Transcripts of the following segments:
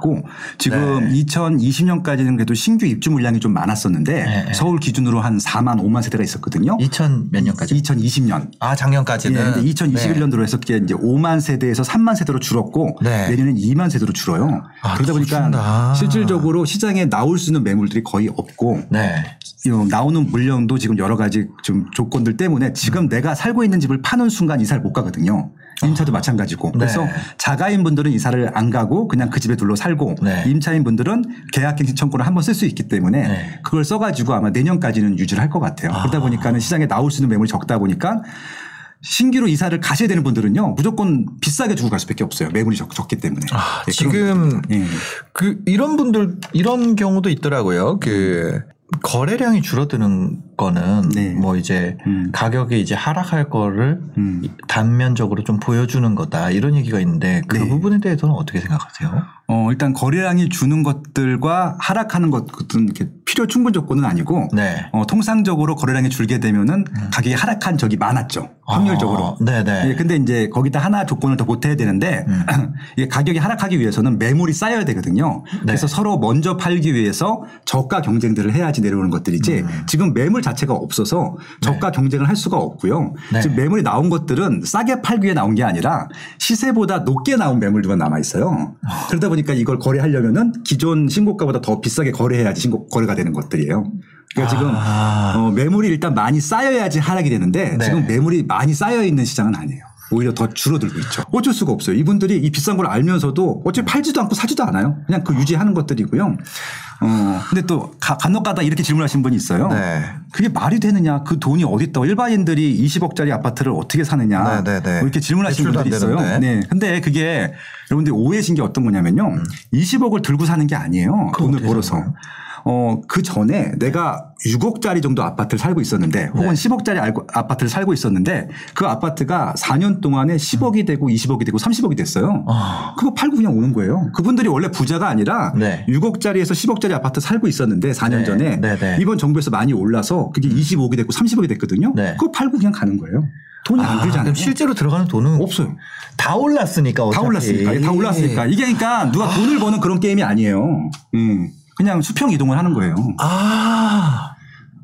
방법이 없고 지금 네. 2020년까지는 그래도 신규 입주 물량이 좀 많았었는데 네. 서울 기준으로 한 4만 5만 세대가 있었거든요. 2000 몇 년까지? 2020년. 아 예, 작년까지는. 근데 2021년도로 해서 이제 5만 세대에서 3만 세대로 줄었고 네. 내년엔 2만 세대로 줄어요. 아, 그러다 더 보니까 준다. 실질적으로 시장에 나올 수 있는 매물들이 거의 없고 네. 이 나오는 물량도 지금 여러 가지 좀 조건들 때문에 지금 음. 내가 살고 있는 집을 파는 순간 이사를 못 가거든요. 임차도 마찬가지고. 그래서 네. 자가인 분들은 이사를 안 가고 그냥 그 집에 둘러 살고 네. 임차인 분들은 계약갱신 청구를 한번 쓸 수 있기 때문에 네. 그걸 써가지고 아마 내년까지는 유지를 할 것 같아요. 그러다 보니까는 시장에 나올 수 있는 매물이 적다 보니까 신규로 이사를 가셔야 되는 분들은요 무조건 비싸게 주고 갈 수밖에 없어요. 매물이 적, 적기 때문에. 아, 예, 지금 예. 그 이런 분들 이런 경우도 있더라고요. 그 거래량이 줄어드는 거는 네. 뭐 이제 음. 가격이 이제 하락할 거를 음. 단면적으로 좀 보여주는 거다 이런 얘기가 있는데 그 네. 부분에 대해서는 어떻게 생각하세요? 어, 일단 거래량이 주는 것들과 하락하는 것들은 이렇게 필요 충분 조건은 아니고 네. 어, 통상적으로 거래량이 줄게 되면은 가격이 하락한 적이 많았죠. 확률적으로. 어, 네네. 예, 근데 이제 거기다 하나 조건을 더 보태야 되는데 음. 이게 가격이 하락하기 위해서는 매물이 쌓여야 되거든요. 네. 그래서 서로 먼저 팔기 위해서 저가 경쟁들을 해야지 내려오는 것들이지 음. 지금 매물 자 체가 없어서 저가 경쟁을 할 수가 없고요. 네. 지금 매물이 나온 것들은 싸게 팔기 위해 나온 게 아니라 시세보다 높게 나온 매물들만 남아 있어요. 그러다 보니까 이걸 거래하려면은 기존 신고가보다 더 비싸게 거래해야지 신고 거래가 되는 것들이에요. 그러니까 지금 아. 어, 매물이 일단 많이 쌓여야지 하락이 되는데 네. 지금 매물이 많이 쌓여 있는 시장은 아니에요. 오히려 더 줄어들고 있죠. 어쩔 수가 없어요. 이분들이 이 비싼 걸 알면서도 어차피 팔지도 않고 사지도 않아요. 그냥 그 유지하는 것들이고요. 어, 근데 또 가- 간혹 가다 이렇게 질문하신 분이 있어요. 네. 그게 말이 되느냐? 그 돈이 어디 있다고 일반인들이 20억짜리 아파트를 어떻게 사느냐? 네, 네, 네. 뭐 이렇게 질문하시는 분들이 안 있어요. 네. 근데 그게 여러분들 이 오해하신 게 어떤 거냐면요. 20억을 들고 사는 게 아니에요. 돈을 벌어서. 거예요? 어, 그 전에 내가 6억짜리 정도 아파트를 살고 있었는데 혹은 네. 10억짜리 알고- 아파트를 살고 있었는데 그 아파트가 4년 동안에 10억이 되고 20억이 되고 30억이 됐어요. 아. 그거 팔고 그냥 오는 거예요. 그분들이 원래 부자가 아니라 네. 6억짜리에서 10억짜리 아파트 살고 있었는데 4년 네. 전에 네, 네. 이번 정부에서 많이 올라서 그게 25억이 됐고 30억이 됐거든요. 네. 그거 팔고 그냥 가는 거예요. 돈이 안 아, 들잖아요. 그럼 실제로 들어가는 돈은 없어요. 다 올랐으니까 다 어차피. 올랐으니까. 다 올랐으니까. 이게 그러니까 누가 돈을 버는 그런 게임이 아니에요. 음. 그냥 수평 이동을 하는 거예요. 아.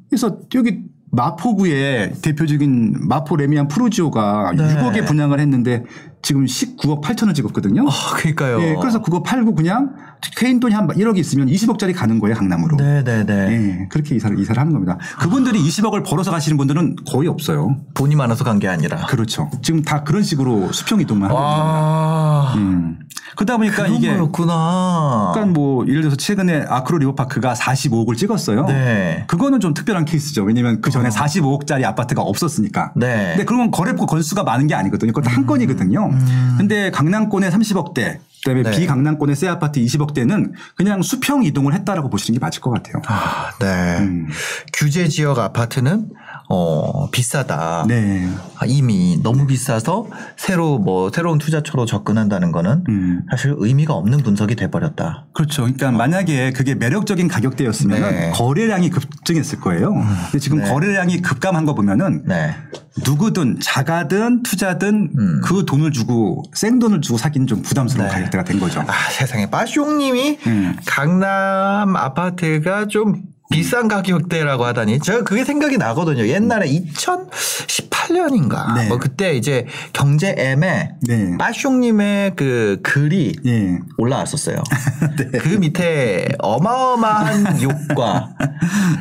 그래서 여기 마포구에 대표적인 마포 레미안 프루지오가 네. 6억에 분양을 했는데 지금 19억 8천을 찍었거든요. 아, 그러니까요. 예, 그래서 그거 팔고 그냥 개인 돈이 한 1억이 있으면 20억짜리 가는 거예요, 강남으로. 네네네. 예, 그렇게 이사를, 이사를 하는 겁니다. 그분들이 20억을 벌어서 가시는 분들은 거의 없어요. 돈이 많아서 간 게 아니라. 그렇죠. 지금 다 그런 식으로 수평 이동만 하고. 아. 음. 그러다 보니까 이게 거였구나. 약간 뭐 예를 들어서 최근에 아크로 리버파크가 45억을 찍었어요. 네. 그거는 좀 특별한 케이스죠. 왜냐면 그 전에 45억짜리 아파트가 없었으니까. 네. 근데 그러면 거래폭 건수가 많은 게 아니거든요. 그것도 한 건이거든요. 근데 강남권에 30억대, 그다음에 네. 비강남권의 새 아파트 20억대는 그냥 수평 이동을 했다라고 보시는 게 맞을 것 같아요. 아, 네. 음. 규제 지역 아파트는 어 비싸다. 네. 아, 이미 너무 비싸서 새로 뭐 새로운 투자처로 접근한다는 거는 음. 사실 의미가 없는 분석이 돼 버렸다. 그렇죠. 그러니까 만약에 그게 매력적인 가격대였으면 네. 거래량이 급증했을 거예요. 근데 지금 네. 거래량이 급감한 거 보면은 네. 누구든 자가든 투자든 음. 그 돈을 주고 생돈을 주고 사기는 좀 부담스러운 네. 가격대가 된 거죠. 아, 세상에 빠숑님이 음. 강남 아파트가 좀 비싼 가격대라고 하다니 제가 그게 생각이 나거든요. 옛날에 2018년인가 네. 뭐 그때 이제 경제M에 네. 빠숑님의 그 글이 예. 올라왔었어요. 그 밑에 어마어마한 욕과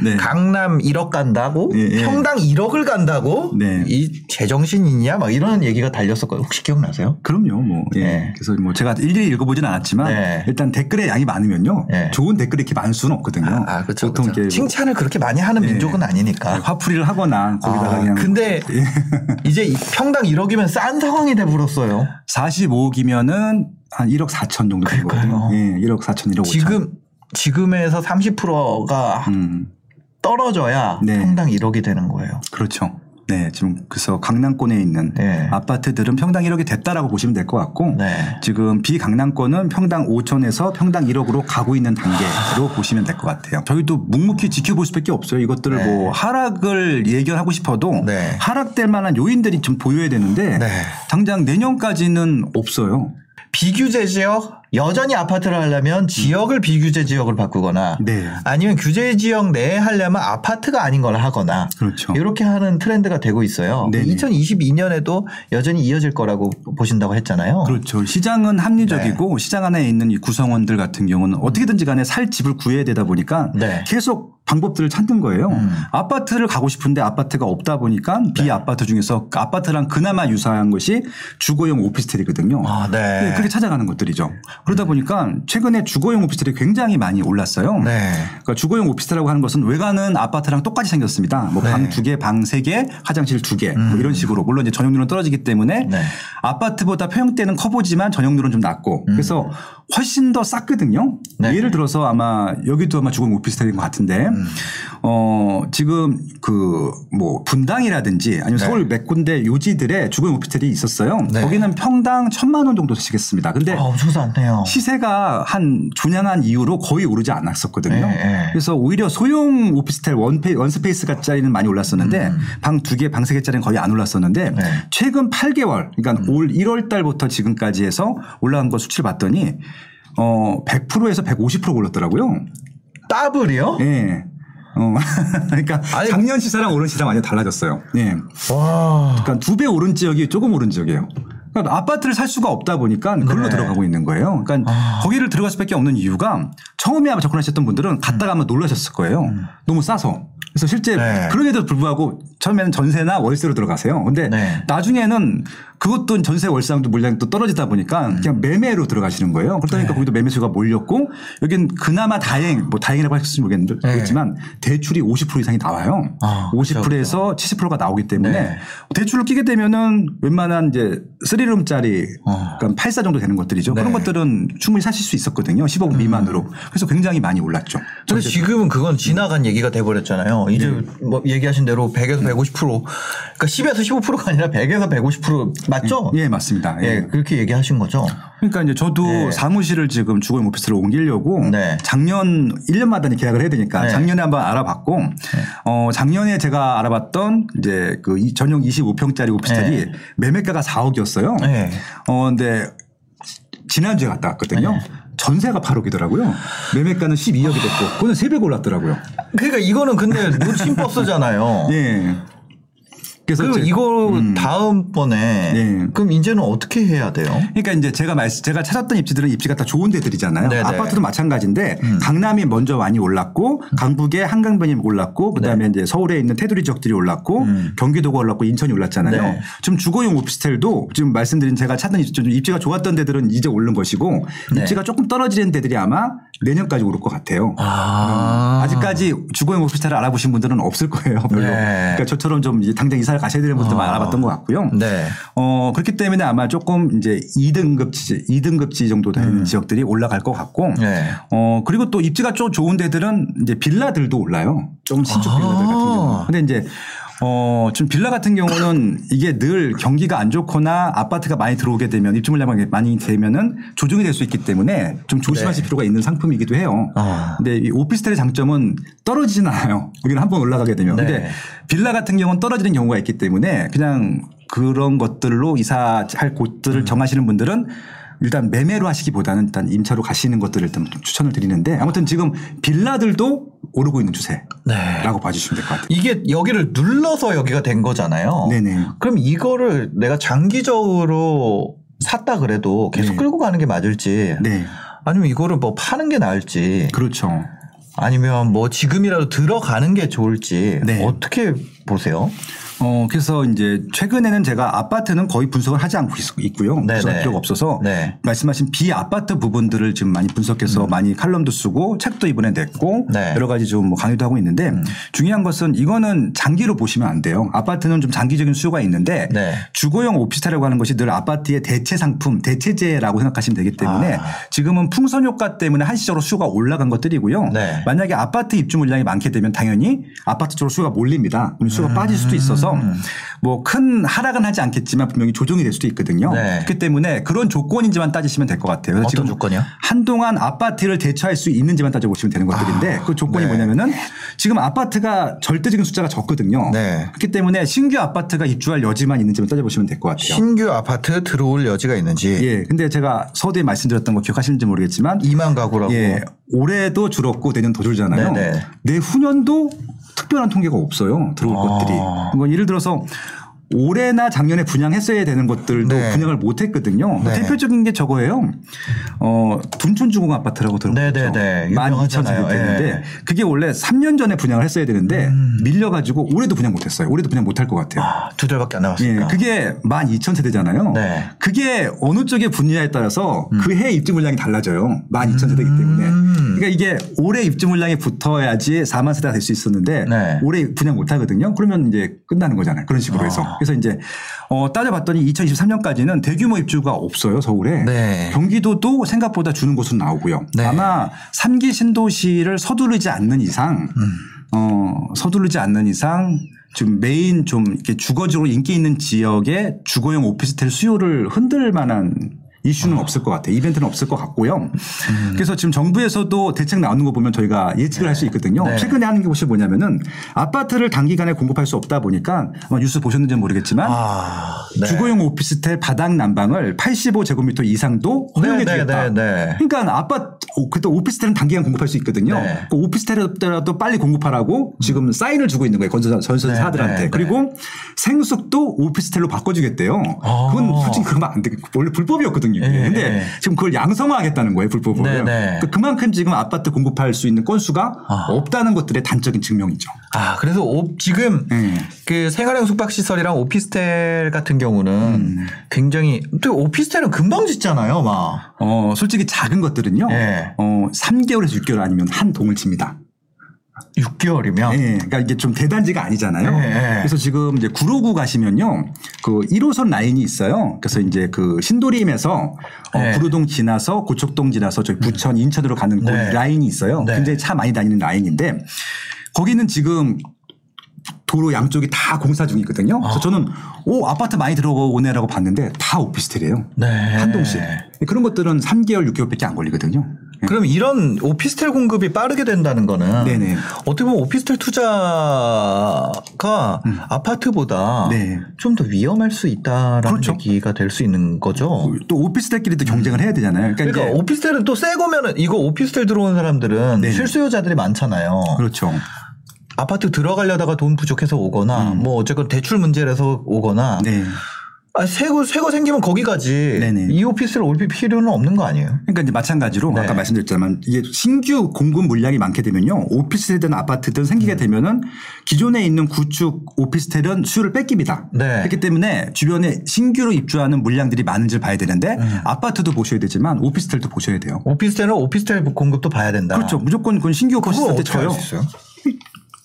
네. 강남 1억 간다고 예, 예. 평당 1억을 간다고 네. 이 제정신 있냐 막 이런 얘기가 달렸었거든요. 혹시 기억나세요? 그럼요, 뭐. 예. 네. 그래서 뭐 제가 일일이 읽어보진 않았지만 네. 일단 댓글에 양이 많으면요. 네. 좋은 댓글이 이렇게 많을 수는 없거든요. 아, 그렇죠. 보통 이렇게 칭찬을 그렇게 많이 하는 예. 민족은 아니니까. 화풀이를 하거나 거기다가 아, 그냥 근데 이제 이 평당 1억이면 싼 상황이 돼 버렸어요. 45억이면은 한 1억 4천 정도. 되거든요. 예, 1억 4천, 1억 5천. 지금 지금에서 30%가 음, 떨어져야 네. 평당 1억이 되는 거예요. 그렇죠. 네, 지금 그래서 강남권에 있는 네. 아파트들은 평당 1억이 됐다라고 보시면 될 것 같고 네. 지금 비강남권은 평당 5천에서 평당 1억으로 가고 있는 단계로 보시면 될 것 같아요. 저희도 묵묵히 지켜볼 수밖에 없어요. 이것들을 네. 뭐 하락을 예견하고 싶어도 네. 하락될 만한 요인들이 좀 보여야 되는데 네. 당장 내년까지는 없어요. 비규제 지역 여전히 아파트를 하려면 지역을 비규제 지역을 바꾸거나 네. 아니면 규제 지역 내에 하려면 아파트가 아닌 걸 하거나 그렇죠. 이렇게 하는 트렌드가 되고 있어요. 네네. 2022년에도 여전히 이어질 거라고 보신다고 했잖아요. 그렇죠. 시장은 합리적이고 네. 시장 안에 있는 이 구성원들 같은 경우는 어떻게든지 간에 살 집을 구해야 되다 보니까 네. 계속 방법들을 찾는 거예요. 음. 아파트를 가고 싶은데 아파트가 없다 보니까 네. 비아파트 중에서 아파트랑 그나마 유사한 것이 주거용 오피스텔이거든요. 아, 네. 네, 그렇게 찾아가는 것들이죠. 그러다 보니까 최근에 주거용 오피스텔이 굉장히 많이 올랐어요. 네. 그러니까 주거용 오피스텔이라고 하는 것은 외관은 아파트랑 똑같이 생겼습니다. 뭐 네. 방 두 개, 방 세 개, 화장실 두 개, 뭐 이런 식으로 물론 이제 전용률은 떨어지기 때문에 네. 아파트보다 평형대는 커 보지만 전용률은 좀 낮고 그래서 훨씬 더 쌌거든요. 음. 네. 예를 들어서 아마 여기도 아마 주거용 오피스텔인 것 같은데 음. 어 지금 그 뭐 분당이라든지 아니면 네. 서울 몇 군데 요지들에 주거용 오피스텔이 있었어요. 네. 거기는 평당 천만 원 정도 시세였습니다. 근데 아, 엄청 쌌네요. 시세가 한 조냥한 이후로 거의 오르지 않았었거든요. 네, 네. 그래서 오히려 소형 오피스텔 one 페, one space가 짜리는 많이 올랐었는데 방두 개, 방 세 개짜리는 거의 안 올랐었는데 음. 네. 최근 8개월, 그러니까 올 1월 달부터 지금까지 해서 올라간 거 수치를 봤더니 어 100%에서 150% 올랐더라고요. 더블이요? 예. 어, 그러니까 아니, 작년 시세랑 오른 시세랑 완전 달라졌어요. 예. 와. 그러니까 두 배 오른 지역이 조금 오른 지역이에요. 그러니까 아파트를 살 수가 없다 보니까 그걸로 네. 들어가고 있는 거예요. 그러니까 아. 거기를 들어갈 수밖에 없는 이유가 처음에 아마 접근하셨던 분들은 갔다가 아마 놀라셨을 거예요. 너무 싸서. 그래서 실제 음. 네. 그럼에도 불구하고 처음에는 전세나 월세로 들어가세요. 근데 네. 나중에는 그것도 전세 월세랑도 물량이 또 떨어지다 보니까 음. 그냥 매매로 들어가시는 거예요. 그러다 네. 보니까 거기도 매매수가 몰렸고 여긴 그나마 다행, 뭐 다행이라고 할수 네. 모르겠지만 대출이 50% 이상이 나와요. 아, 그렇죠, 50%에서 70%가 나오기 때문에 네. 대출을 끼게 되면은 웬만한 이제 3룸짜리 어. 그러니까 84 정도 되는 것들이죠. 네. 음. 그런 것들은 충분히 사실 수 있었거든요. 15억 미만으로. 그래서 굉장히 많이 올랐죠. 근데 지금은 그건 지나간 얘기가 돼 버렸잖아요. 이제 네. 뭐 얘기하신 대로 100에서 150%, 그러니까 10에서 15%가 아니라 100에서 150% 맞죠? 예, 맞습니다. 예. 예, 그렇게 얘기하신 거죠. 그러니까 이제 저도 네. 사무실을 지금 주거용 오피스로 옮기려고 네. 작년 1년마다 계약을 해야 되니까 네. 작년에 한번 알아봤고 어 작년에 제가 알아봤던 이제 그 이- 전용 25평짜리 오피스텔이 네. 매매가가 4억이었어요. 네. 어 근데 지난주에 갔다 왔거든요. 네. 전세가 8억이더라고요. 매매가는 12억이 됐고 그거는 3배 올랐더라고요. 그러니까 이거는 근데 놓친 버스잖아요. 예. 그래서 그럼 제- 이거 음. 다음번에 네. 그럼 이제는 어떻게 해야 돼요? 그러니까 이제 제가 말씀 제가 찾았던 입지들은 입지가 다 좋은 데들이잖아요. 네네. 음. 아파트도 마찬가지인데 강남이 먼저 많이 올랐고 강북에 한강변이 올랐고 그다음에 이제 서울에 있는 테두리 지역들이 올랐고 네. 음. 경기도가 올랐고 인천이 올랐잖아요. 네. 지금 주거용 오피스텔도 지금 말씀드린 제가 찾던 입지 입지가 좋았던 데들은 이제 오른 것이고 네. 입지가 조금 떨어지는 데들이 아마 내년까지 오를 것 같아요. 아. 아직까지 주거용 오피스텔을 알아보신 분들은 없을 거예요. 별로. 네. 그러니까 저처럼 좀 당장 이사를 가셔야 되는 분들 많이 아. 알아봤던 것 같고요. 네. 어, 그렇기 때문에 아마 조금 이제 2등급지, 2등급지 정도 되는 지역들이 올라갈 것 같고. 음. 네. 어, 그리고 또 입지가 좀 좋은 데들은 이제 빌라들도 올라요. 좀 신축 아. 빌라들 같은 경우. 근데 이제 어, 좀 빌라 같은 경우는 이게 늘 경기가 안 좋거나 아파트가 많이 들어오게 되면 입주 물량이 많이 되면은 조정이 될 수 있기 때문에 좀 조심하실 네. 필요가 있는 상품이기도 해요. 아. 근데 이 오피스텔의 장점은 떨어지진 않아요. 여기는 한 번 올라가게 되면. 네. 근데 빌라 같은 경우는 떨어지는 경우가 있기 때문에 그냥 그런 것들로 이사할 곳들을 음. 정하시는 분들은 일단 매매로 하시기보다는 일단 임차로 가시는 것들을 일단 좀 추천을 드리는데 아무튼 지금 빌라들도 오르고 있는 추세라고 네. 봐주시면 될 것 같아요. 이게 여기를 눌러서 여기가 된 거잖아요. 네네. 그럼 이거를 내가 장기적으로 샀다 그래도 계속 네. 끌고 가는 게 맞을지 네. 아니면 이거를 뭐 파는 게 나을지 그렇죠. 아니면 뭐 지금이라도 들어가는 게 좋을지 네. 어떻게 보세요? 어 그래서 이제 최근에는 제가 아파트는 거의 분석을 하지 않고 있, 고요 네네. 분석할 필요가 없어서 네. 말씀하신 비아파트 부분들을 지금 많이 분석해서 많이 칼럼도 쓰고 책도 이번에 냈고 네. 여러 가지 좀 뭐 강의도 하고 있는데 중요한 것은 이거는 장기로 보시면 안 돼요. 아파트는 좀 장기적인 수요가 있는데 네. 주거용 오피스텔이라고 하는 것이 늘 아파트의 대체 상품, 대체재라고 생각하시면 되기 때문에 아. 지금은 풍선 효과 때문에 한시적으로 수요가 올라간 것들이고요. 네. 만약에 아파트 입주 물량이 많게 되면 당연히 아파트 쪽으로 수요가 몰립니다. 그럼 수요가 빠질 수도 있어서 뭐큰 하락은 하지 않겠지만 분명히 조정이 될 수도 있거든요. 네. 그렇기 때문에 그런 조건인지만 따지시면 될 것 같아요. 어떤 조건이요? 한동안 아파트를 대처할 수 있는지만 따져보시면 되는 것들인데 그 조건이 네. 뭐냐면은 지금 아파트가 절대적인 숫자가 적거든요. 네. 그렇기 때문에 신규 아파트가 입주할 여지만 있는지만 따져보시면 될 것 같아요. 신규 아파트 들어올 여지가 있는지 예. 근데 제가 서두에 말씀드렸던 거 기억하시는지 모르겠지만 2만 가구라고. 예. 올해도 줄었고 내년 더 줄잖아요. 네네. 내후년도 특별한 통계가 없어요. 들어올 아. 것들이. 이건 예를 들어서 올해나 작년에 분양했어야 되는 것들도 네. 분양을 못 했거든요. 네. 대표적인 게 저거예요. 어, 둔촌주공 아파트라고 들어봤죠. 네네네. 유명하잖아요. 12,400대인데 예. 그게 원래 3년 전에 분양을 했어야 되는데 밀려 가지고 올해도 분양 못 했어요. 올해도 분양 못 할 것 같아요. 음. 아, 두 달밖에 안 예, 남았으니까. 그게 12,000세대잖아요. 네. 그게 어느 쪽의 분야에 따라서 음. 그해 입주 물량이 달라져요. 12,000세대이기 때문에. 그러니까 이게 올해 입주 물량이 붙어야지 4만 세대가 될 수 있었는데 네. 올해 분양 못 하거든요. 그러면 이제 끝나는 거잖아요. 그런 식으로 해서. 그래서 이제 어, 따져봤더니 2023년까지는 대규모 입주가 없어요. 서울에. 네. 경기도도 생각보다 주는 곳은 나오고요. 네. 아마 3기 신도시를 서두르지 않는 이상 음. 어, 서두르지 않는 이상 좀 메인 좀 이렇게 주거지로 인기 있는 지역에 주거용 오피스텔 수요를 흔들 만한 이슈는 없을 것 같아요. 이벤트는 없을 것 같고요. 음. 그래서 지금 정부에서도 대책 나오는 거 보면 저희가 예측을 할수 있거든요. 네. 최근에 하는 것이 뭐냐면은 아파트를 단기간에 공급할 수 없다 보니까 아마 뉴스 보셨는지 모르겠지만 아, 네. 주거용 오피스텔 바닥 난방을 85제곱미터 이상도 허용해 네, 주겠다. 네, 네, 네. 그러니까 아파트 오, 그때 오피스텔은 단기간 공급할 수 있거든요. 네. 그 오피스텔이라도 빨리 공급하라고 지금 사인을 주고 있는 거예요. 건설 건설사들한테. 네, 네, 그리고 생숙도 오피스텔로 바꿔주겠대요. 아. 그건 솔직히 그러면 안 되겠고 원래 불법이었거든요. 이게. 네, 근데 네. 지금 그걸 양성화하겠다는 거예요. 불법을. 네, 네. 그러니까 그만큼 지금 아파트 공급할 수 있는 건수가 아. 없다는 것들의 단적인 증명이죠. 아, 그래서 오- 지금 네. 그 생활형 숙박시설이랑 오피스텔 같은 경우는 음. 굉장히 또 오피스텔은 금방 짓잖아요, 막. 어, 솔직히 작은 것들은요. 네. 어, 3개월에서 6개월 아니면 한 동을 칩니다. 6개월이면. 예, 그러니까 이게 좀 대단지가 아니잖아요. 네, 네. 그래서 지금 이제 구로구 가시면요, 그 1호선 라인이 있어요. 그래서 이제 그 신도림에서 어, 네. 구로동 지나서 고척동 지나서 저기 부천, 인천으로 가는 그 네. 라인이 있어요. 네. 굉장히 차 많이 다니는 라인인데 거기는 지금 도로 양쪽이 다 공사 중이거든요. 그래서 저는 오 아파트 많이 들어오네라고 봤는데 다 오피스텔이에요. 네. 한 동씩. 그런 것들은 3개월, 6개월밖에 안 걸리거든요. 그럼 이런 오피스텔 공급이 빠르게 된다는 거는 네네. 어떻게 보면 오피스텔 투자가 아파트보다 음. 네. 좀더 위험할 수 있다라는 그렇죠. 얘기가 될 수 있는 거죠. 또 오피스텔끼리도 경쟁을 해야 되잖아요. 그러니까, 그러니까 오피스텔은 또 새 거면은 이거 오피스텔 들어온 사람들은 네네. 실수요자들이 많잖아요. 그렇죠. 아파트 들어가려다가 돈 부족해서 오거나 뭐 어쨌건 대출 문제라서 오거나 음. 네. 아, 새거 새거 생기면 거기 가지. 네네. 이 오피스를 올 필요는 없는 거 아니에요? 그러니까 이제 마찬가지로 네. 아까 말씀드렸지만 이게 신규 공급 물량이 많게 되면요 오피스텔이든 아파트든 생기게 음. 되면은 기존에 있는 구축 오피스텔은 수요를 뺏깁니다. 네. 그렇기 때문에 주변에 신규로 입주하는 물량들이 많은지를 봐야 되는데 음. 아파트도 보셔야 되지만 오피스텔도 보셔야 돼요. 오피스텔은 오피스텔 공급도 봐야 된다. 그렇죠. 무조건 그건 신규 오피스텔 쳐요.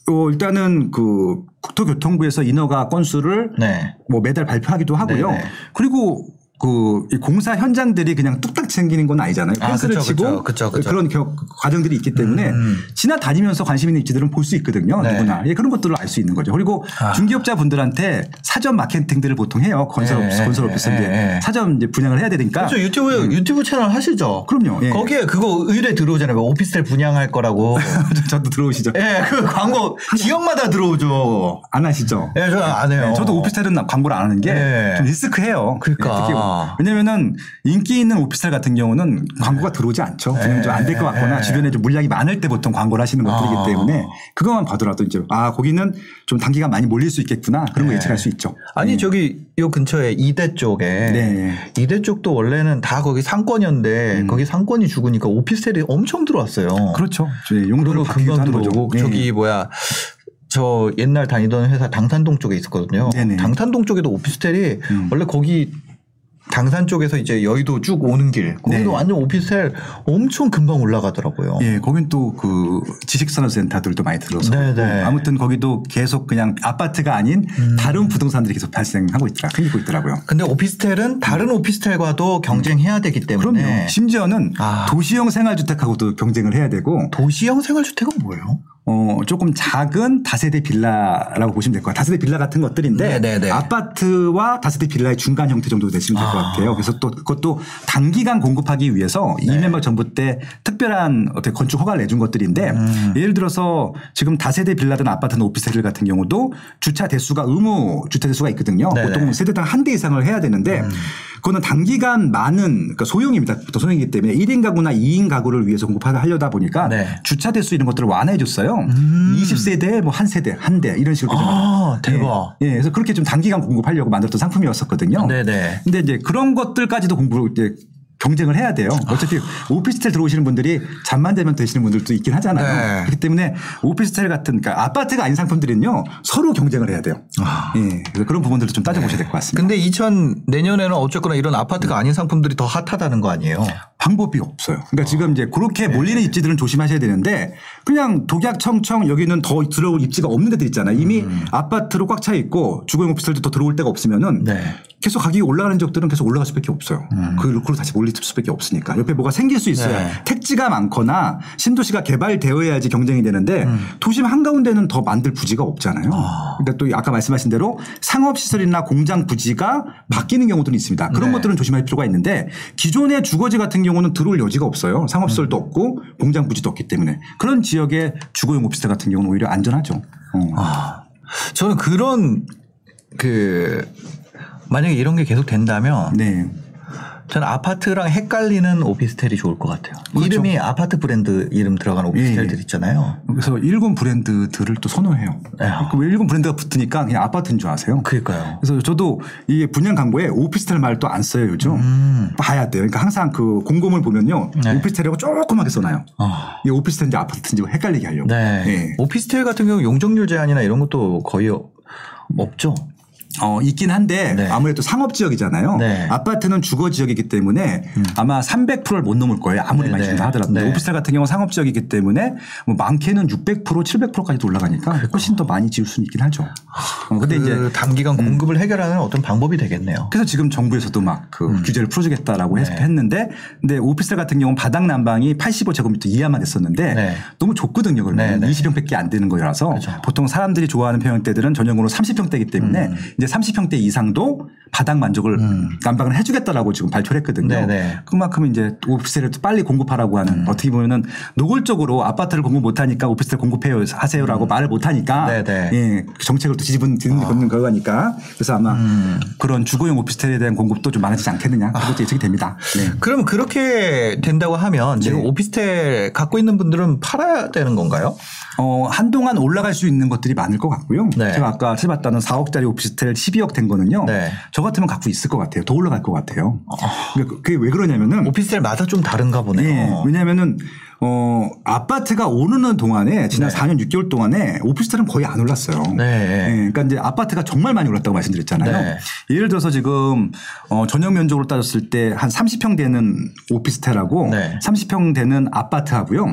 어, 일단은 그 국토교통부에서 인허가 건수를 네. 뭐 매달 발표하기도 하고요. 네네. 그리고 그이 공사 현장들이 그냥 뚝딱 생기는 건 아니잖아요. 아, 펜스를 그쵸, 치고 그쵸, 그쵸, 그쵸. 런 겨- 과정들이 있기 때문에 음. 지나다니면서 관심 있는 입지들은 볼 수 있거든요. 네. 누구나. 예, 그런 것들을 알 수 있는 거죠. 그리고 아. 중기업자 분들한테 사전 마케팅들을 보통 해요. 건설 네, 건설 네, 오피스인데 네. 사전 이제 분양을 해야 되니까. 그렇죠. 유튜브 유튜브 채널 하시죠. 그럼요. 예. 거기에 그거 의뢰 들어오잖아요. 뭐 오피스텔 분양할 거라고. 저도 들어오시죠. 예, 그 광고 지역마다 들어오죠. 안 하시죠? 예, 저는 안 해요. 네, 저도 오피스텔은 광고를 안 하는 게 예. 좀 리스크해요. 그러니까. 네, 특히 왜냐면은 인기 있는 오피스텔 같은 경우는 광고가 들어오지 않죠. 그냥 좀 안 될 것 같거나 예. 주변에 좀 물량이 많을 때 보통 광고를 하시는 것들이기 아. 때문에 그것만 봐더라도 이제 아 거기는 좀 단기간 많이 몰릴 수 있겠구나 그런 거 예. 예측할 수 있죠. 아니 저기 요 근처에 이대 쪽에 네. 이대 쪽도 원래는 다 거기 상권이었는데 거기 상권이 죽으니까 오피스텔이 엄청 들어왔어요. 그렇죠. 예, 바뀌기도 금방. 들어오고 예. 저기 뭐야 저 옛날 다니던 회사 당산동 쪽에 있었거든요. 네네. 당산동 쪽에도 오피스텔이 음. 원래 거기 당산 쪽에서 이제 여의도 쭉 오는 길 거기도 네. 완전 오피스텔 엄청 금방 올라가더라고요. 예, 거긴 또 그 지식산업센터들도 많이 들어서 네네. 아무튼 거기도 계속 그냥 아파트가 아닌 음. 다른 부동산들이 계속 발생하고 있더라, 생기고 있더라고요. 근데 오피스텔은 다른 오피스텔과도 경쟁해야 되기 때문에 음. 그럼요. 심지어는 아. 도시형 생활주택하고도 경쟁을 해야 되고 도시형 생활주택은 뭐예요? 어, 조금 작은 다세대 빌라라고 보시면 될것 같아요. 다세대 빌라 같은 것들인데 네네네. 아파트와 다세대 빌라의 중간 형태 정도 되시면 될것 아. 같아요. 그래서 또 그것도 단기간 공급하기 위해서 네. 이명박 정부 때 특별한 어떻게 건축 허가를 내준 것들인데 음. 예를 들어서 지금 다세대 빌라든 아파트나 오피스텔 같은 경우도 주차 대수가 의무 주차 대수가 있거든요. 네네. 음. 보통 세대당 한 대 이상을 해야 되는데 그거는 단기간 많은 그러니까 소형입니다. 보통 소형이기 때문에 1인 가구나 2인 가구를 위해서 공급하려다 보니까 네. 주차 대수 이런 것들을 완화해 줬어요. 20세대에 뭐한 세대, 한 대 이런 식으로. 아, 예. 대박. 예, 그래서 그렇게 좀 단기간 공급하려고 만들었던 상품이었었거든요. 네네. 근데 이제 그런 것들까지도 공부 이제 경쟁을 해야 돼요. 어차피 오피스텔 들어오시는 분들이 잠만 자면 되시는 분들도 있긴 하잖아요. 네. 그렇기 때문에 오피스텔 같은 그러니까 아파트가 아닌 상품들은요 서로 경쟁을 해야 돼요. 예, 그래서 그런 부분들도 좀 따져보셔야 될 것 같습니다. 근데 2000 내년에는 어쨌거나 이런 아파트가 아닌 상품들이 더 핫하다는 거 아니에요? 방법이 없어요. 그러니까 지금 이제 그렇게 몰리는 입지들은 조심하셔야 되는데 그냥 독약 청청 여기는 더 들어올 입지가 없는 데들 있잖아요. 이미 아파트로 꽉 차 있고 주거용 오피스텔도 더 들어올 데가 없으면은 네. 계속 가격이 올라가는 지역들은 계속 올라갈 수밖에 없어요. 그걸로 다시 몰릴 수밖에 없으니까 옆에 뭐가 생길 수 있어요. 네. 택지가 많거나 신도시가 개발되어야지 경쟁이 되는데 음. 도심 한가운데는 더 만들 부지가 없잖아요. 그러니까 또 아까 말씀하신 대로 상업시설이나 공장 부지가 바뀌는 경우들은 있습니다. 그런 네. 것들은 조심할 필요가 있는데 기존의 주거지 같은 경우 는 들어올 여지가 없어요. 상업시설도 음. 없고 공장 부지도 없기 때문에 그런 지역의 주거용 오피스텔 같은 경우는 오히려 안전하죠. 어. 아, 저는 그런 그 만약에 이런 게 계속 된다면 네. 저는 아파트랑 헷갈리는 오피스텔이 좋을 것 같아요. 그렇죠. 이름이 아파트 브랜드 이름 들어간 오피스텔들 예. 있잖아요. 그래서 일군 브랜드들을 또 선호해요. 에휴. 그왜 일군 브랜드가 붙으니까 그냥 아파트인 줄 아세요? 그러니까요. 그래서 저도 이게 분양 광고에 오피스텔 말또안 써요 요즘. 봐야 돼요. 그러니까 항상 그 공고물 보면요 음. 네. 오피스텔이라고 조그맣게 써놔요. 아. 이게 오피스텔인지 아파트인지 헷갈리게 하려고. 네. 예. 오피스텔 같은 경우 용적률 제한이나 이런 것도 거의 어- 없죠. 어, 있긴 한데 네. 아무래도 상업 지역이잖아요. 네. 아파트는 주거 지역이기 때문에 아마 300%를 못 넘을 거예요. 아무리 네, 많이 네. 준다 하더라도. 네. 오피스텔 같은 경우는 상업 지역이기 때문에 뭐 많게는 600% 700%까지도 올라가니까 훨씬 더 많이 지을 수는 있긴 하죠. 어, 근데 그 이제 단기간 공급을 해결하는 어떤 방법이 되겠네요. 그래서 지금 정부에서도 막그 음. 규제를 풀어주겠다라고 네. 했는데 근데 오피스텔 같은 경우는 바닥 난방이 85제곱미터 이하만 했었는데 네. 너무 좁거든요. 그러면 네, 네. 20평밖에 안 되는 거라서 그렇죠. 보통 사람들이 좋아하는 평형대들은 전용으로 30평대이기 때문에 음. 이제 30평대 이상도 바닥 만족을 난방을 해주겠다라고 지금 발표를 했거든요. 네, 네. 그만큼 이제 오피스텔을 또 빨리 공급하라고 하는 음. 어떻게 보면은 노골적으로 아파트를 공급 못하니까 오피스텔 공급해요 하세요라고 말을 못하니까 음. 네, 네. 예, 그 정책을 또 뒤집은 뒤집는 결과니까 그래서 아마 그런 주거용 오피스텔에 대한 공급도 좀 많아지지 않겠느냐 그것도 예측이 됩니다. 네. 그럼 그렇게 된다고 하면 지금 네. 오피스텔 갖고 있는 분들은 팔아야 되는 건가요? 어, 한동안 올라갈 수 있는 것들이 많을 것 같고요. 네. 제가 아까 찾아봤다는 4억짜리 오피스텔 12억 된 거는요. 네. 저 같으면 갖고 있을 것 같아요. 더 올라갈 것 같아요. 그러니까 그게 왜 그러냐면은 오피스텔마다 좀 다른가 보네요. 예, 왜냐하면은 어 아파트가 오르는 동안에 지난 네. 4년 6개월 동안에 오피스텔은 거의 안 올랐어요. 네. 예, 그러니까 이제 아파트가 정말 많이 올랐다고 말씀드렸잖아요. 네. 예를 들어서 지금 어 전용 면적으로 따졌을 때 한 30평 되는 오피스텔하고 네. 음. 30평 되는 아파트하고요.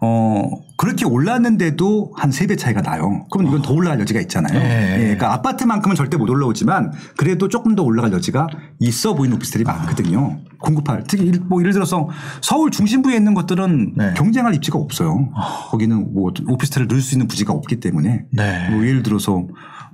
어 그렇게 올랐는데도 한세배 차이가 나요. 그럼 이건 더 올라갈 여지가 있잖아요. 네. 예, 그러니까 아파트만큼은 절대 못 올라오지만 그래도 조금 더 올라갈 여지가 있어 보이는 오피스텔이 많거든요. 공급할 특히 일- 뭐 예를 들어서 서울 중심부에 있는 것들은 네. 경쟁할 입지가 없어요. 거기는 뭐 오피스텔을 넣을 수 있는 부지가 없기 때문에 네. 뭐 예를 들어서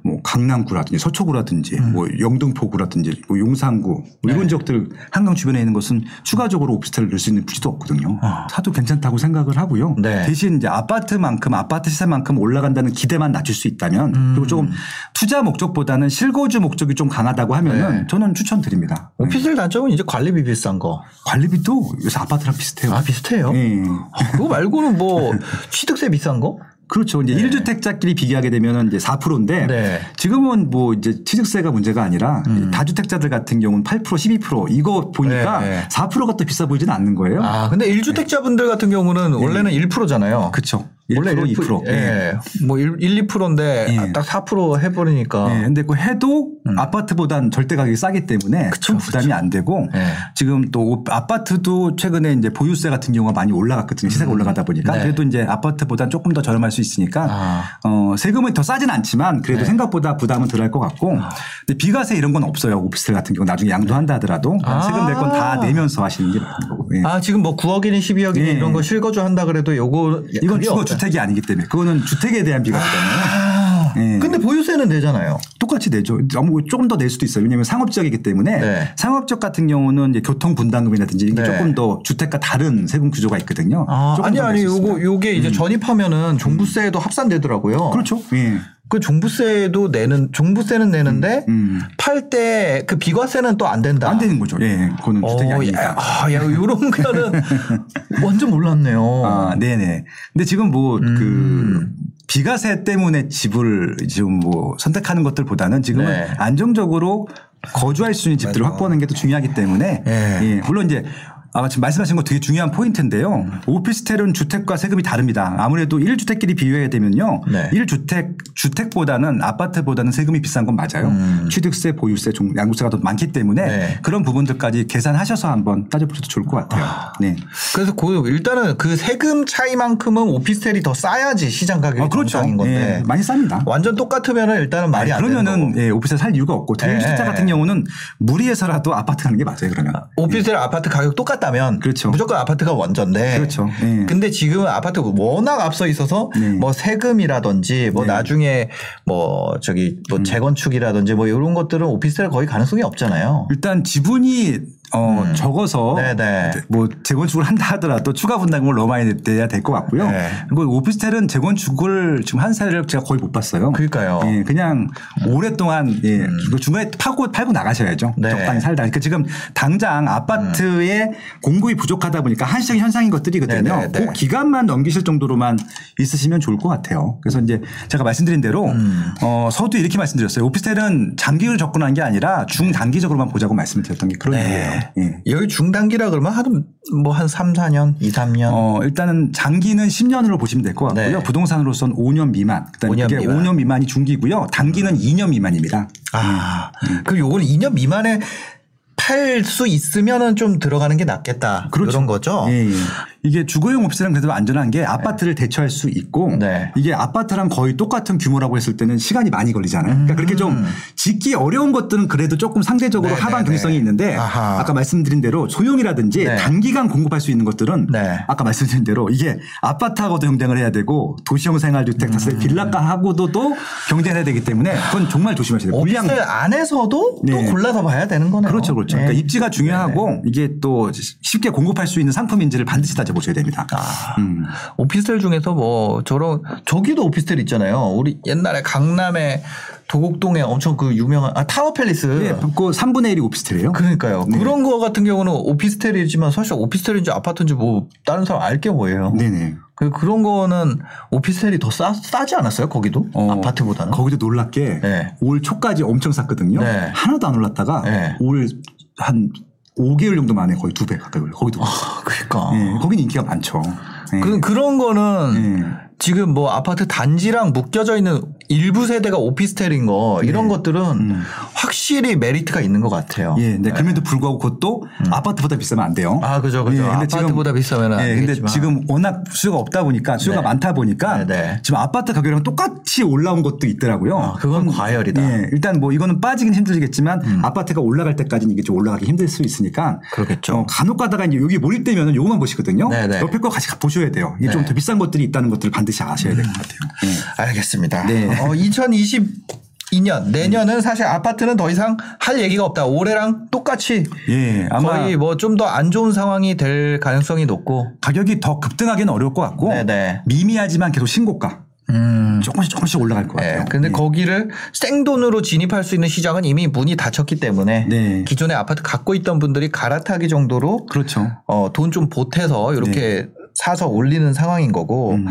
뭐 강남구라든지 서초구라든지 음. 뭐 영등포구라든지 뭐 용산구 뭐 이런 지역들 한강 주변에 있는 것은 추가적으로 오피스텔을 넣을 수 있는 부지도 없거든요. 사도 괜찮다고 생각을 하고요. 아. 네. 대신 이제 아파트만큼 아파트 시세만큼 올라간다는 기대만 낮출 수 있다면 음. 그리고 조금 투자 목적보다는 실거주 목적이 좀 강하다고 하면은 네. 저는 추천드립니다. 오피스텔 단점은 이제 관리비 비싼 거. 관리비도 요새 아파트랑 비슷해요. 아, 비슷해요? 예. 아, 그거 말고는 뭐 취득세 비싼 거? 그렇죠. 이제 일 1주택자끼리 비교하게 되면 이제 4%인데 네. 지금은 뭐 이제 취득세가 문제가 아니라 다주택자들 같은 경우는 8% 12% 이거 보니까 네, 네. 4%가 또 비싸 보이지는 않는 거예요. 아, 근데 1주택자분들 같은 경우는 원래는 1%잖아요. 그렇죠. 1%, 2%. 예. 뭐 1, 2%인데 예. 딱4% 해버리니까. 예, 근데 그 해도 아파트보단 절대 가격이 싸기 때문에 큰 부담이 안 되고 예. 지금 또 아파트도 최근에 이제 보유세 같은 경우가 많이 올라갔거든요. 시세가 올라가다 보니까 네. 그래도 이제 아파트보단 조금 더 저렴할 수 있으니까 아. 어, 세금은 더 싸진 않지만 그래도 네. 생각보다 부담은 덜 할 것 같고 근데 비과세 이런 건 없어요. 오피스텔 같은 경우 나중에 양도한다 하더라도 아. 세금 낼 건 다 내면서 하시는 게 맞는 거고. 예. 아 지금 뭐 9억이니 12억이니 예. 이런 거 실거주 한다 그래도 요거 이건 주거 없다. 주택이 아니기 때문에 그거는 주택에 대한 비과세잖아요. 아, 예. 근데 보유세는 내잖아요. 똑같이 내죠. 너무 조금 더 낼 수도 있어요. 왜냐하면 상업지역이기 때문에 네. 상업지역 같은 경우는 교통 분담금이라든지 이게 네. 조금 더 주택과 다른 세금 구조가 있거든요. 아, 조금 아니 더 아니. 요거 요게 이제 전입하면은 종부세에도 합산되더라고요. 그렇죠. 예. 그 종부세도 내는 종부세는 내는데 음. 팔때 그 비과세는 또 안 된다. 안 되는 거죠. 예. 그거는 주택이 어, 아니니까. 야, 아, 야, 요런 거는 완전 몰랐네요. 아, 네네. 근데 지금 뭐그 음. 비과세 때문에 집을 지금 뭐 선택하는 것들보다는 지금은 네. 안정적으로 거주할 수 있는 집들을 확보하는 게더 중요하기 때문에 네. 예, 물론 이제 아, 지금 말씀하신 거 되게 중요한 포인트인데요. 오피스텔은 주택과 세금이 다릅니다. 아무래도 1주택끼리 비교해야 되면요. 네. 1주택, 주택보다는 아파트보다는 세금이 비싼 건 맞아요. 음. 취득세, 보유세, 종- 양도세가 더 많기 때문에 네. 그런 부분들까지 계산하셔서 한번 따져보셔도 좋을 것 같아요. 네. 그래서 그 일단은 그 세금 차이만큼은 오피스텔이 더 싸야지 시장 가격이 아, 그렇죠. 정상인 건데 예, 많이 쌉니다. 완전 똑같으면은 일단은 말이 안 되는 그러면은 거고. 예, 오피스텔 살 이유가 없고 예. 대일주택자 같은 경우는 무리해서라도 아파트 가는 게 맞아요. 그러면. 오피스텔 아파트 가격 똑같 다면 그렇죠. 무조건 아파트가 원전데 그렇죠. 예. 근데 지금 아파트 워낙 앞서 있어서 네. 뭐 세금이라든지 뭐 네. 음. 나중에 뭐 저기 뭐 재건축이라든지 뭐 이런 것들은 오피스텔 거의 가능성이 없잖아요. 일단 지분이 어, 적어서 음. 네네. 뭐 재건축을 한다 하더라도 추가 분담금을 너무 많이 내야 될 것 같고요. 네. 그리고 오피스텔은 재건축을 지금 한 사례를 제가 거의 못 봤어요. 그러니까요. 음. 예, 그냥 오랫동안 예, 이거 중간에 파고 팔고 나가셔야죠. 네. 적당히 살다. 그러니까 지금 당장 아파트에 공급이 부족하다 보니까 한시적 현상인 것들이거든요. 네, 네, 네. 그 기간만 넘기실 정도로만 있으시면 좋을 것 같아요. 그래서 이제 제가 말씀드린 대로 음. 어, 서두 이렇게 말씀드렸어요. 오피스텔은 장기를 접근한 게 아니라 중단기적으로만 보자고 말씀을 드렸던 게 그런 네. 이유예요. 예. 여기 중단기라 그러면 한뭐한 3, 4년, 2, 3년. 어, 일단은 장기는 10년으로 보시면 될 것 같고요. 네. 부동산으로서는 5년 미만. 그다음에 5년 그게 미만. 5년 미만이 중기고요. 단기는 2년 미만입니다. 아, 음. 그럼 요걸 2년 미만에 팔 수 있으면은 좀 들어가는 게 낫겠다. 그런 거죠. 예, 예. 이게 주거용 오피스는 그래도 안전한 게 아파트를 대처할 수 있고 네. 이게 아파트랑 거의 똑같은 규모라고 했을 때는 시간이 많이 걸리잖아요. 그러니까 그렇게 좀 짓기 어려운 것들은 그래도 조금 상대적으로 네, 하반 네, 경성이 네. 있는데 아하. 아까 말씀드린 대로 소형이라든지 네. 단기간 공급할 수 있는 것들은 네. 아까 말씀드린 대로 이게 아파트하고도 경쟁을 해야 되고 도시형 생활주택, 다세 음. 빌라가하고도 또 경쟁해야 되기 때문에 그건 정말 조심하셔야 돼요. 물량 안에서도 또 네. 골라서 봐야 되는 거네요. 그렇죠, 그렇죠. 네. 그러니까 입지가 중요하고 이게 또 쉽게 공급할 수 있는 상품인지를 반드시 따져 보셔야 됩니다. 아. 음. 오피스텔 중에서 뭐 저런 저기도 오피스텔 있잖아요. 우리 옛날에 강남에 도곡동에 엄청 그 유명한 아 타워 팰리스. 네, 그 3분의 1이 오피스텔이에요. 그러니까요. 그런 거 같은 경우는 오피스텔이지만 사실 오피스텔인지 아파트인지 뭐 다른 사람 알 게 뭐예요. 네네. 그 그런 거는 오피스텔이 더 싸, 싸지 않았어요? 거기도 어, 아파트보다는. 거기도 놀랍게 네. 올 초까지 엄청 쌌거든요. 네. 하나도 안 올랐다가 네. 올한 5개월 정도 만에 거의 두 배 가까이 올려. 거기도. 아, 그러니까. 네, 거기는 인기가 많죠. 네. 그, 그런 거는 네. 지금 뭐 아파트 단지랑 묶여져 있는 일부 세대가 오피스텔인 거 이런 것들은 확실히 메리트가 있는 것 같아요. 예, 네, 그럼에도 불구하고 그것도 아파트보다 비싸면 안 돼요. 음. 아, 그죠, 그죠. 근데 지금- 아파트보다 비싸면 안 예, 근데 되겠지만. 지금 워낙 수요가 없다 보니까 수요가 네. 많다 보니까 네, 네. 지금 아파트 가격이랑 똑같이 올라온 것도 있더라고요. 아, 그건 과열이다. 음. 예, 일단 뭐 이거는 빠지긴 힘들겠지만 아파트가 올라갈 때까지는 이게 좀 올라가기 힘들 수 있으니까 그렇겠죠. 어, 간혹 가다가 이제 여기 몰입되면 요거만 보시거든요. 네, 네. 옆에 거 같이 보셔야 돼요. 이게 좀 네. 더 비싼 것들이 있다는 것들을 반드시 아셔야 될 것 같아요. 예. 알겠습니다. 네. 어, 2022년 내년은 사실 아파트는 더 이상 할 얘기가 없다. 올해랑 똑같이 예, 아마 거의 뭐 좀 더 안 좋은 상황이 될 가능성이 높고. 가격이 더 급등하기는 어려울 것 같고 네네. 미미하지만 계속 신고가 음. 조금씩 조금씩 올라갈 것 같아요. 예, 근데 예. 거기를 생돈으로 진입할 수 있는 시장은 이미 문이 닫혔기 때문에 네. 기존에 아파트 갖고 있던 분들이 갈아타기 정도로 그렇죠. 어, 돈 좀 보태서 이렇게 사서 올리는 상황인 거고, 음.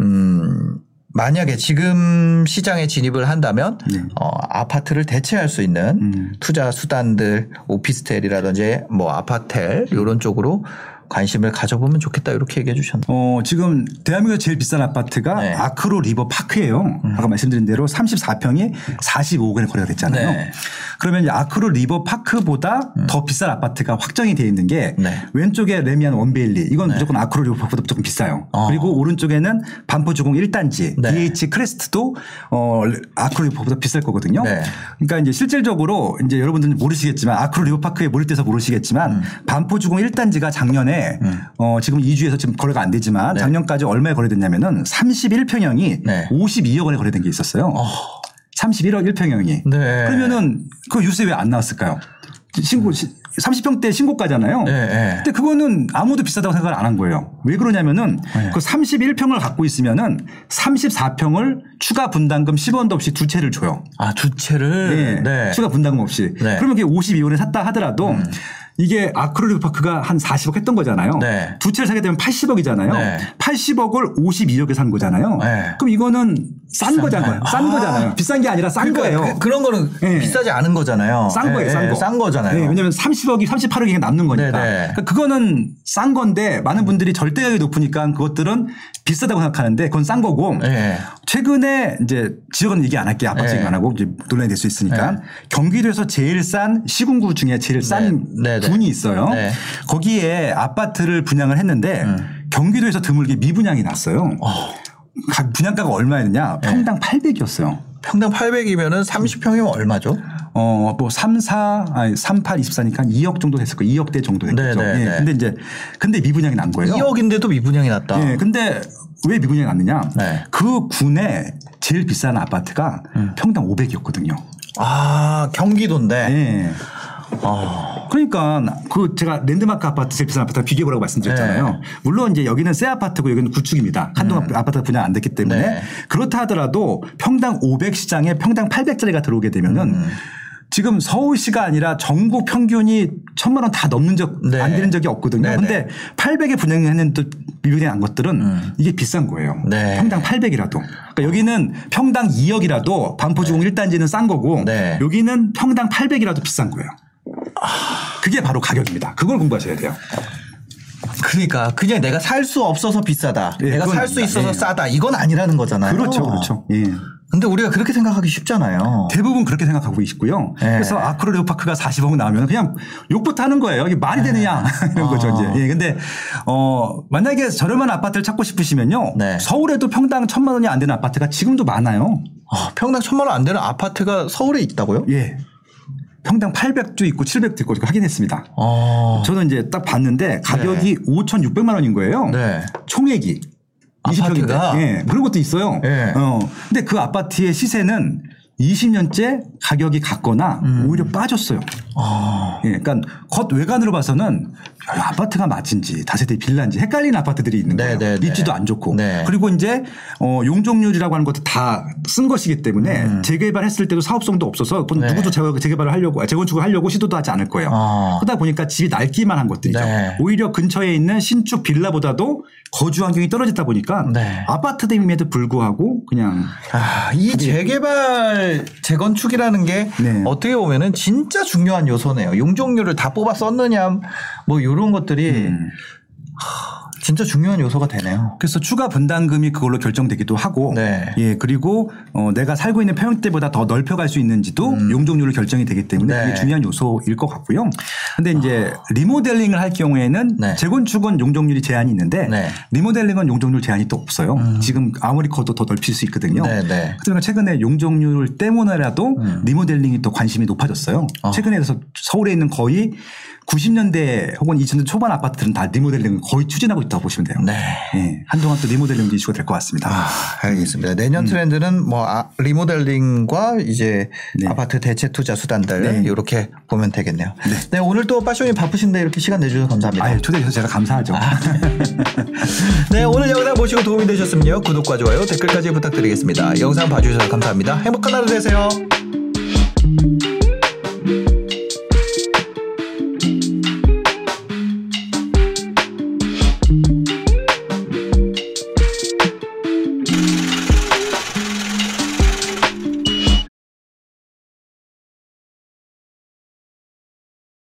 음, 만약에 지금 시장에 진입을 한다면, 네. 어, 아파트를 대체할 수 있는 음. 투자 수단들, 오피스텔이라든지 뭐 아파텔, 이런 쪽으로 관심을 가져보면 좋겠다 이렇게 얘기해 주셨네요. 어, 지금 대한민국에서 제일 비싼 아파트가 네. 음. 아크로 리버 파크예요. 아까 말씀드린 대로 34평이 45억 원에 거래가 됐잖아요. 네. 음. 그러면 이 아크로 리버 파크보다 더 비싼 아파트가 확정이 되어 있는 게 네. 왼쪽에 래미안 원베일리 이건 무조건 아크로 리버 파크보다 무조건 비싸요. 어. 그리고 오른쪽에는 반포 주공 1단지 네. DH 클래스트도 어, 아크로 리버 파크보다 비쌀 거거든요. 네. 그러니까 이제 실질적으로 이제 여러분들은 모르시겠지만 아크로 리버 파크에 모를 때서 모르시겠지만 음. 반포 주공 1단지가 작년에 어 지금 이주해서 지금 거래가 안 되지만 네. 작년까지 얼마에 거래됐냐면은 31평형이 네. 52억 원에 거래된 게 있었어요. 31억 1평형이. 네. 그러면은 그 뉴스에 왜 안 나왔을까요? 신고 30평대 신고가잖아요. 네, 네. 근데 그거는 아무도 비싸다고 생각을 안 한 거예요. 왜 그러냐면은 네. 그 31평을 갖고 있으면은 34평을 추가 분담금 10원도 없이 두 채를 줘요. 아, 두 채를. 네. 추가 분담금 없이. 네. 음. 그러면 그게 52원에 샀다 하더라도 이게 아크릴리그 파크가 한 40억 했던 거잖아요. 네. 두 채를 사게 되면 80억이잖아요. 네. 80억을 52억에 산 거잖아요. 네. 그럼 이거는 싼 거잖아요. 싼 아. 거잖아요. 비싼 게 아니라 싼 그러니까 거예요. 그, 그런 거는 네. 비싸지 않은 거잖아요. 싼 거예요, 예, 싼 예, 거. 싼 거잖아요. 네, 왜냐면 30억이 38억이 남는 거니까. 그러니까 그거는 싼 건데 많은 분들이 절대가격이 높으니까 그것들은 비싸다고 생각하는데 그건 싼 거고. 네. 최근에 이제 지역은 얘기 안 할게요. 아파트 네. 얘기 안 하고 이제 논란이 될 수 있으니까 네. 경기도에서 제일 싼 시군구 중에 제일 싼 네, 네. 군이 있어요. 네. 거기에 아파트를 분양을 했는데 음. 경기도에서 드물게 미분양이 났어요. 어. 각 분양가가 얼마였냐? 네. 평당 800이었어요. 평당 800이면은 30평이면 얼마죠? 어, 뭐 3, 4, 아니 3, 8, 24니까 한 2억 정도 됐을 거예요. 2억대 정도 됐겠죠. 네, 네, 예. 네. 근데 이제 근데 미분양이 난 거예요. 2억인데도 미분양이 났다. 예. 근데 왜 미분양이 났느냐? 네. 그 군에 제일 비싼 아파트가 음. 평당 500이었거든요. 아, 경기도인데. 예. 어. 그러니까 그 제가 랜드마크 아파트 제일 비싼 아파트 비교해보라고 말씀드렸잖아요. 네. 물론 이제 여기는 새 아파트고 여기는 구축입니다. 한동안 아파트가 분양 안 됐기 때문에 음. 네. 그렇다 하더라도 평당 500 시장에 평당 800짜리가 들어오게 되면은 음. 지금 서울시가 아니라 전국 평균이 천만 원 다 넘는 적안 네. 되는 적이 없거든요. 네, 음. 근데 800에 분양했는 또 비교된 안 것들은 이게 비싼 거예요. 네. 평당 800이라도. 그러니까 여기는 평당 2억이라도 반포주공 1단지는 싼 거고 네. 여기는 평당 800이라도 비싼 거예요. 그게 바로 가격입니다. 그걸 공부하셔야 돼요. 그러니까 그냥 내가 살 수 없어서 비싸다. 예, 내가 살 수. 있어서 예. 싸다. 이건 아니라는 거잖아요. 그렇죠, 그렇죠. 예. 근데 우리가 그렇게 생각하기 쉽잖아요. 대부분 그렇게 생각하고 있고요. 네. 그래서 아크로 레오 파크가 40억 나오면 그냥 욕부터 하는 거예요. 이게 말이 되느냐 이런 거죠. 아. 이제. 예. 근데 어 만약에 저렴한 아파트를 찾고 싶으시면요. 네. 서울에도 평당 천만 원이 안 되는 아파트가 지금도 많아요. 아, 평당 천만 원 안 되는 아파트가 서울에 있다고요? 예. 평당 800도 있고 700도 있고 확인했습니다. 어. 저는 이제 딱 봤는데 가격이 5,600만 원인 거예요. 네. 총액이. 아파트가? 20평인데. 예, 그런 것도 있어요. 예. 어. 근데 그 아파트의 시세는 20년째 가격이 같거나 음. 오히려 빠졌어요. 어. 예, 그러니까 겉 외관으로 봐서는 야, 아파트가 맞은지 다세대 빌라인지 헷갈리는 아파트들이 있는 네, 거예요. 네, 네. 입지도 안 좋고. 네. 그리고 이제 어, 용적률이라고 하는 것도 다 쓴 것이기 때문에 재개발했을 때도 사업성도 없어서 음. 네. 누구도 재- 재개발을 하려고 아, 재건축을 하려고 시도도 하지 않을 거예요. 어. 그러다 보니까 집이 낡기만 한 것들이죠. 네. 오히려 근처에 있는 신축 빌라보다도 거주 환경이 떨어졌다 보니까 네. 아파트임에도 불구하고 그냥 아, 이 재개발 재건축이라는 게 네. 어떻게 보면은 진짜 중요한 요소네요. 용적률을 다 뽑아 썼느냐 뭐 이런 것들이 음. 하, 진짜 중요한 요소가 되네요. 그래서 추가 분담금이 그걸로 결정되기도 하고, 네. 예 그리고 어, 내가 살고 있는 평형대보다 더 넓혀갈 수 있는지도 용적률로 결정이 되기 때문에 음. 네. 그게 중요한 요소일 것 같고요. 근데 이제 리모델링을 할 경우에는 네. 재건축은 용적률이 제한이 있는데 네. 리모델링은 용적률 제한이 또 없어요. 지금 아무리 커도 더 넓힐 수 있거든요. 그러니까 최근에 용적률 때문에라도 리모델링이 또 관심이 높아졌어요. 음. 어. 최근에 그래서 서울에 있는 거의 90년대 혹은 2000년 초반 아파트들은 다 리모델링을 거의 추진하고 있다고 보시면 돼요. 네. 예, 한동안 또 리모델링도 이슈가 될 것 같습니다. 아, 알겠습니다. 내년 트렌드는 뭐 아, 리모델링과 이제 네. 아파트 대체 투자 수단들 네. 이렇게 보면 되겠네요. 네. 오늘 또 파쇼님 바쁘신데 이렇게 시간 내주셔서 감사합니다. 아유, 초대해 주셔서 제가 감사하죠. 네, 오늘 영상 보시고 도움이 되셨으면요. 구독과 좋아요, 댓글까지 부탁드리겠습니다. 영상 봐주셔서 감사합니다. 행복한 하루 되세요.